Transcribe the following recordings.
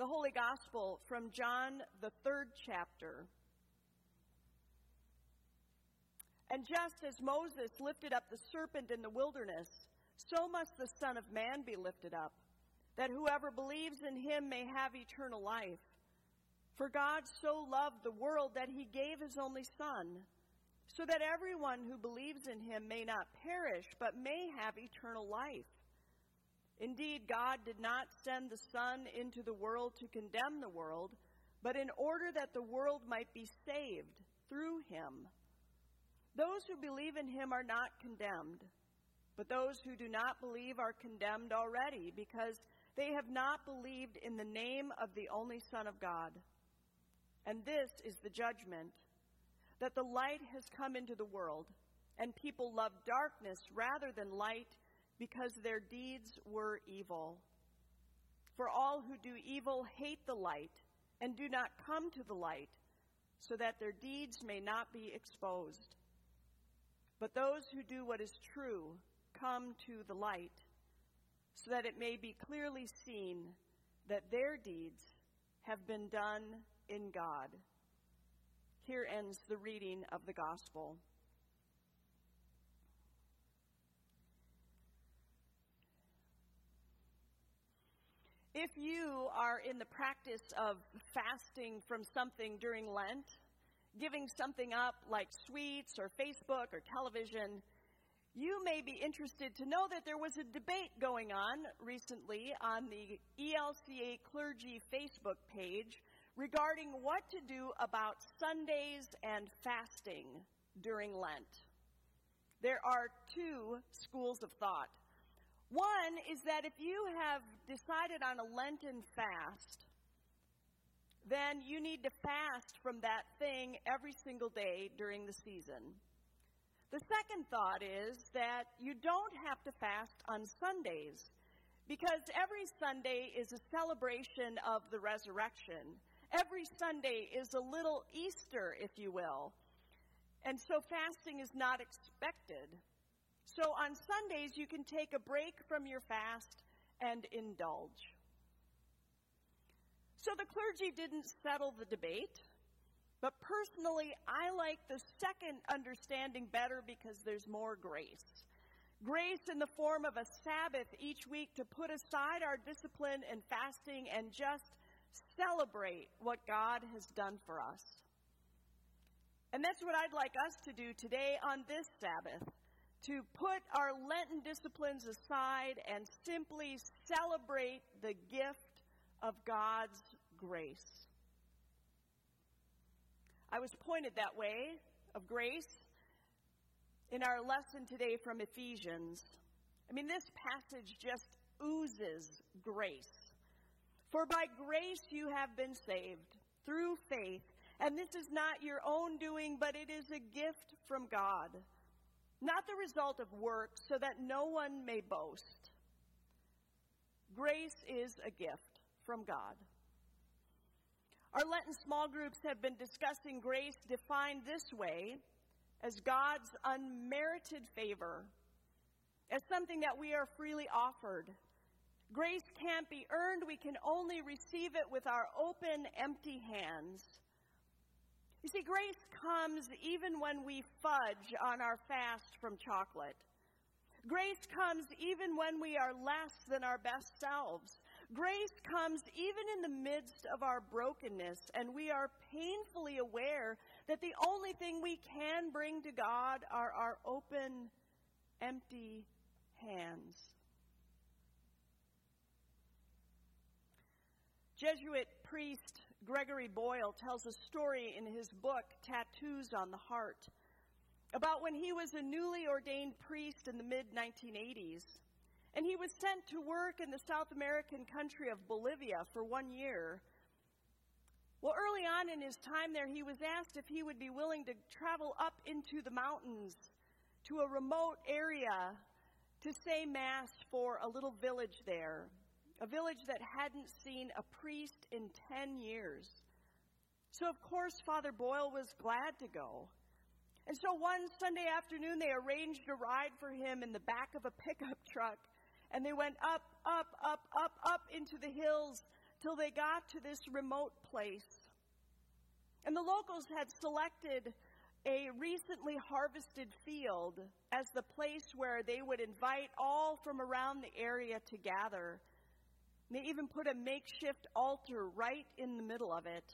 the Holy Gospel from John, the third chapter. And just as Moses lifted up the serpent in the wilderness, so must the Son of Man be lifted up, that whoever believes in him may have eternal life. For God so loved the world that he gave his only Son, so that everyone who believes in him may not perish, but may have eternal life. Indeed, God did not send the Son into the world to condemn the world, but in order that the world might be saved through him. Those who believe in him are not condemned, but those who do not believe are condemned already, because they have not believed in the name of the only Son of God. And this is the judgment that the light has come into the world, and people love darkness rather than light because their deeds were evil. For all who do evil hate the light and do not come to the light, so that their deeds may not be exposed. But those who do what is true come to the light, so that it may be clearly seen that their deeds have been done in God. Here ends the reading of the gospel. If you are in the practice of fasting from something during Lent, giving something up like sweets or Facebook or television, you may be interested to know that there was a debate going on recently on the ELCA Clergy Facebook page regarding what to do about Sundays and fasting during Lent. There are two schools of thought. One is that if you have decided on a Lenten fast, then you need to fast from that thing every single day during the season. The second thought is that you don't have to fast on Sundays because every Sunday is a celebration of the resurrection. Every Sunday is a little Easter, if you will. And so fasting is not expected. So on Sundays, you can take a break from your fast and indulge. So the clergy didn't settle the debate, but personally, I like the second understanding better because there's more grace. Grace in the form of a Sabbath each week to put aside our discipline and fasting and just celebrate what God has done for us. And that's what I'd like us to do today on this Sabbath to put our Lenten disciplines aside and simply celebrate the gift of God's grace. I was pointed that way of grace in our lesson today from Ephesians. I mean, this passage just oozes grace. For by grace you have been saved through faith, and this is not your own doing, but it is a gift from God not the result of works, so that no one may boast. Grace is a gift from God. Our Lenten small groups have been discussing grace defined this way as God's unmerited favor, as something that we are freely offered. Grace can't be earned, we can only receive it with our open, empty hands. You see, grace comes even when we fudge on our fast from chocolate. Grace comes even when we are less than our best selves. Grace comes even in the midst of our brokenness, and we are painfully aware that the only thing we can bring to God are our open, empty hands. Jesuit priest Gregory Boyle tells a story in his book, Tattoos on the Heart, about when he was a newly ordained priest in the mid 1980s. And he was sent to work in the South American country of Bolivia for one year. Well, early on in his time there, he was asked if he would be willing to travel up into the mountains to a remote area to say Mass for a little village there a village that hadn't seen a priest in 10 years. So, of course, Father Boyle was glad to go. And so one Sunday afternoon, they arranged a ride for him in the back of a pickup truck. And they went up, up, up, up, up into the hills till they got to this remote place. And the locals had selected a recently harvested field as the place where they would invite all from around the area to gather. They even put a makeshift altar right in the middle of it.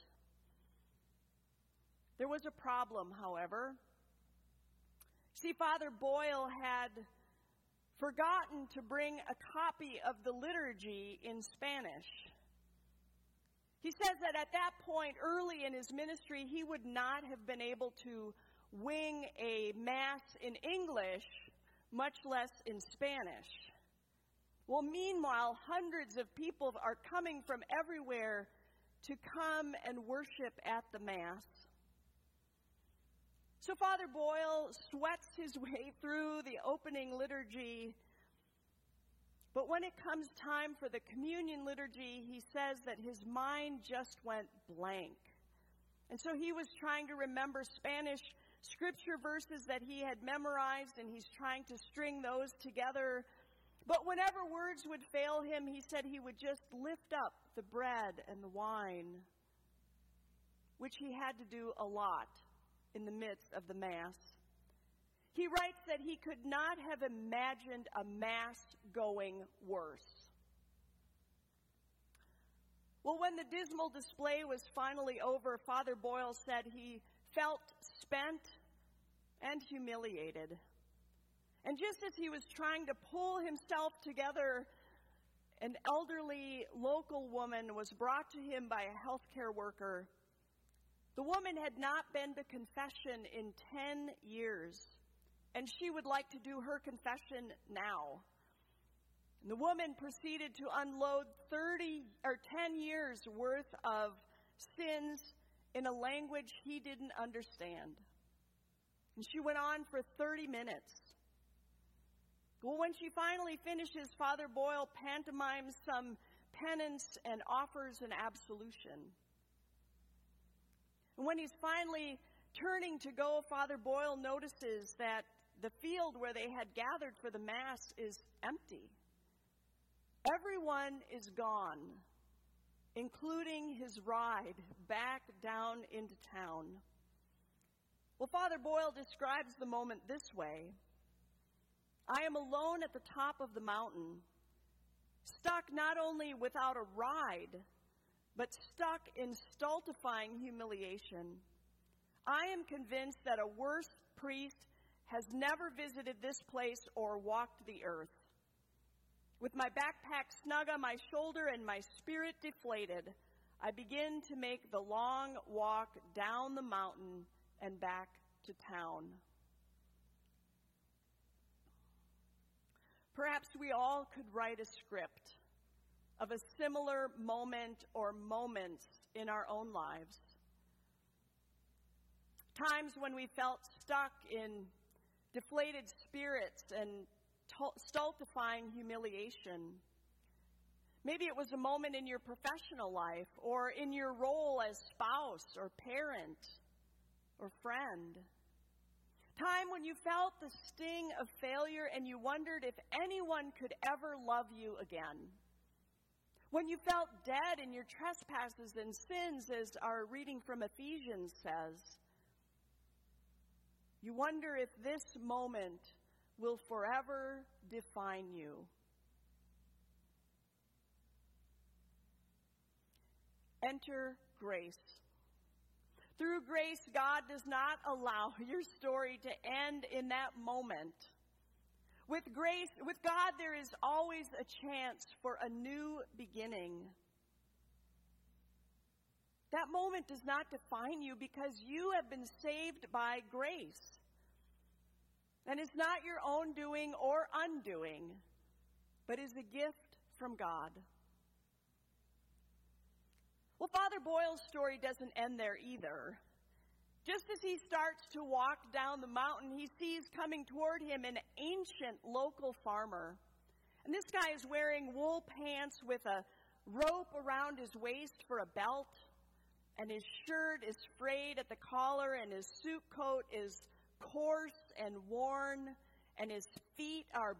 There was a problem, however. See, Father Boyle had forgotten to bring a copy of the liturgy in Spanish. He says that at that point, early in his ministry, he would not have been able to wing a Mass in English, much less in Spanish. Well, meanwhile, hundreds of people are coming from everywhere to come and worship at the Mass. So Father Boyle sweats his way through the opening liturgy. But when it comes time for the communion liturgy, he says that his mind just went blank. And so he was trying to remember Spanish scripture verses that he had memorized, and he's trying to string those together. But whenever words would fail him, he said he would just lift up the bread and the wine, which he had to do a lot in the midst of the Mass. He writes that he could not have imagined a Mass going worse. Well, when the dismal display was finally over, Father Boyle said he felt spent and humiliated. And just as he was trying to pull himself together, an elderly local woman was brought to him by a healthcare worker. The woman had not been to confession in 10 years, and she would like to do her confession now. And the woman proceeded to unload 30 or 10 years worth of sins in a language he didn't understand. And she went on for 30 minutes. Well, when she finally finishes, Father Boyle pantomimes some penance and offers an absolution. And when he's finally turning to go, Father Boyle notices that the field where they had gathered for the Mass is empty. Everyone is gone including his ride back down into town. Well, Father Boyle describes the moment this way I am alone at the top of the mountain, stuck not only without a ride, but stuck in stultifying humiliation. I am convinced that a worse priest has never visited this place or walked the earth. With my backpack snug on my shoulder and my spirit deflated, I begin to make the long walk down the mountain and back to town. Perhaps we all could write a script of a similar moment or moments in our own lives. Times when we felt stuck in deflated spirits and stultifying humiliation. Maybe it was a moment in your professional life or in your role as spouse or parent or friend. Time when you felt the sting of failure and you wondered if anyone could ever love you again. When you felt dead in your trespasses and sins, as our reading from Ephesians says. You wonder if this moment will forever define you. Enter grace. Through grace, God does not allow your story to end in that moment. With grace, with God, there is always a chance for a new beginning. That moment does not define you because you have been saved by grace. And it's not your own doing or undoing, but is a gift from God. Well, Father Boyle's story doesn't end there either. Just as he starts to walk down the mountain, he sees coming toward him an ancient local farmer. And this guy is wearing wool pants with a rope around his waist for a belt, and his shirt is frayed at the collar, and his suit coat is coarse and worn, and his feet are,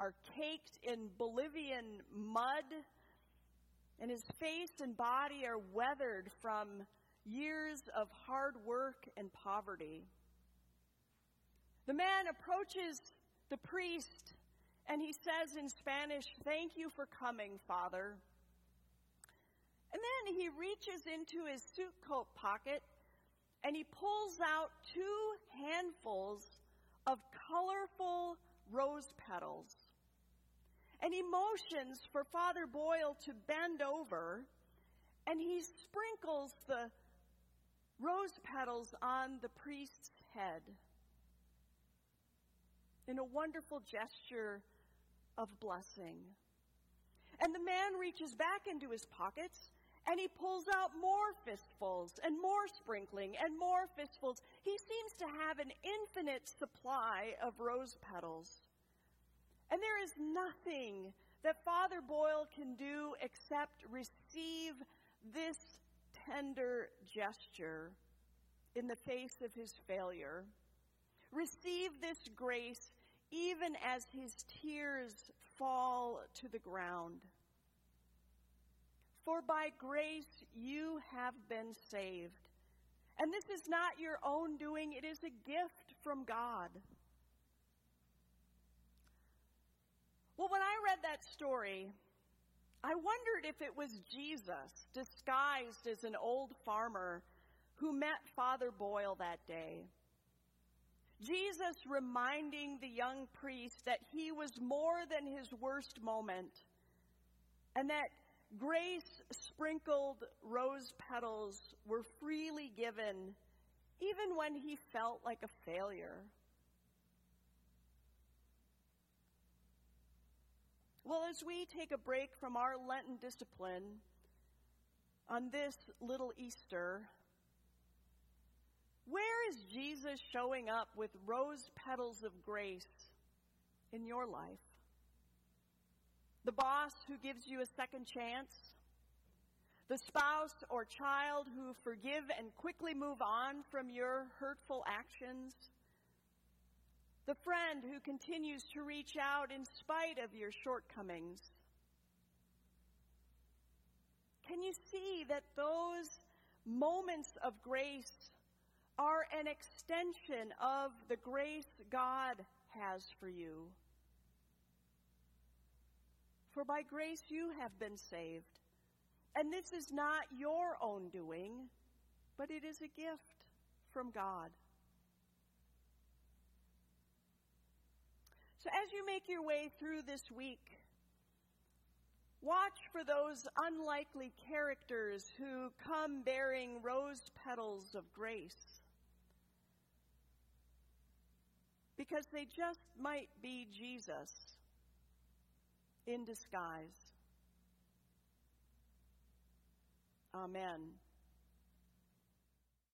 are caked in Bolivian mud. And his face and body are weathered from years of hard work and poverty. The man approaches the priest and he says in Spanish, Thank you for coming, Father. And then he reaches into his suit coat pocket and he pulls out two handfuls of colorful rose petals. And he motions for Father Boyle to bend over and he sprinkles the rose petals on the priest's head in a wonderful gesture of blessing. And the man reaches back into his pockets and he pulls out more fistfuls and more sprinkling and more fistfuls. He seems to have an infinite supply of rose petals. And there is nothing that Father Boyle can do except receive this tender gesture in the face of his failure. Receive this grace even as his tears fall to the ground. For by grace you have been saved. And this is not your own doing, it is a gift from God. Well, when I read that story, I wondered if it was Jesus disguised as an old farmer who met Father Boyle that day. Jesus reminding the young priest that he was more than his worst moment and that grace sprinkled rose petals were freely given even when he felt like a failure. Well, as we take a break from our Lenten discipline on this little Easter, where is Jesus showing up with rose petals of grace in your life? The boss who gives you a second chance? The spouse or child who forgive and quickly move on from your hurtful actions? The friend who continues to reach out in spite of your shortcomings? Can you see that those moments of grace are an extension of the grace God has for you? For by grace you have been saved. And this is not your own doing, but it is a gift from God. So as you make your way through this week, watch for those unlikely characters who come bearing rose petals of grace. Because they just might be Jesus in disguise. Amen.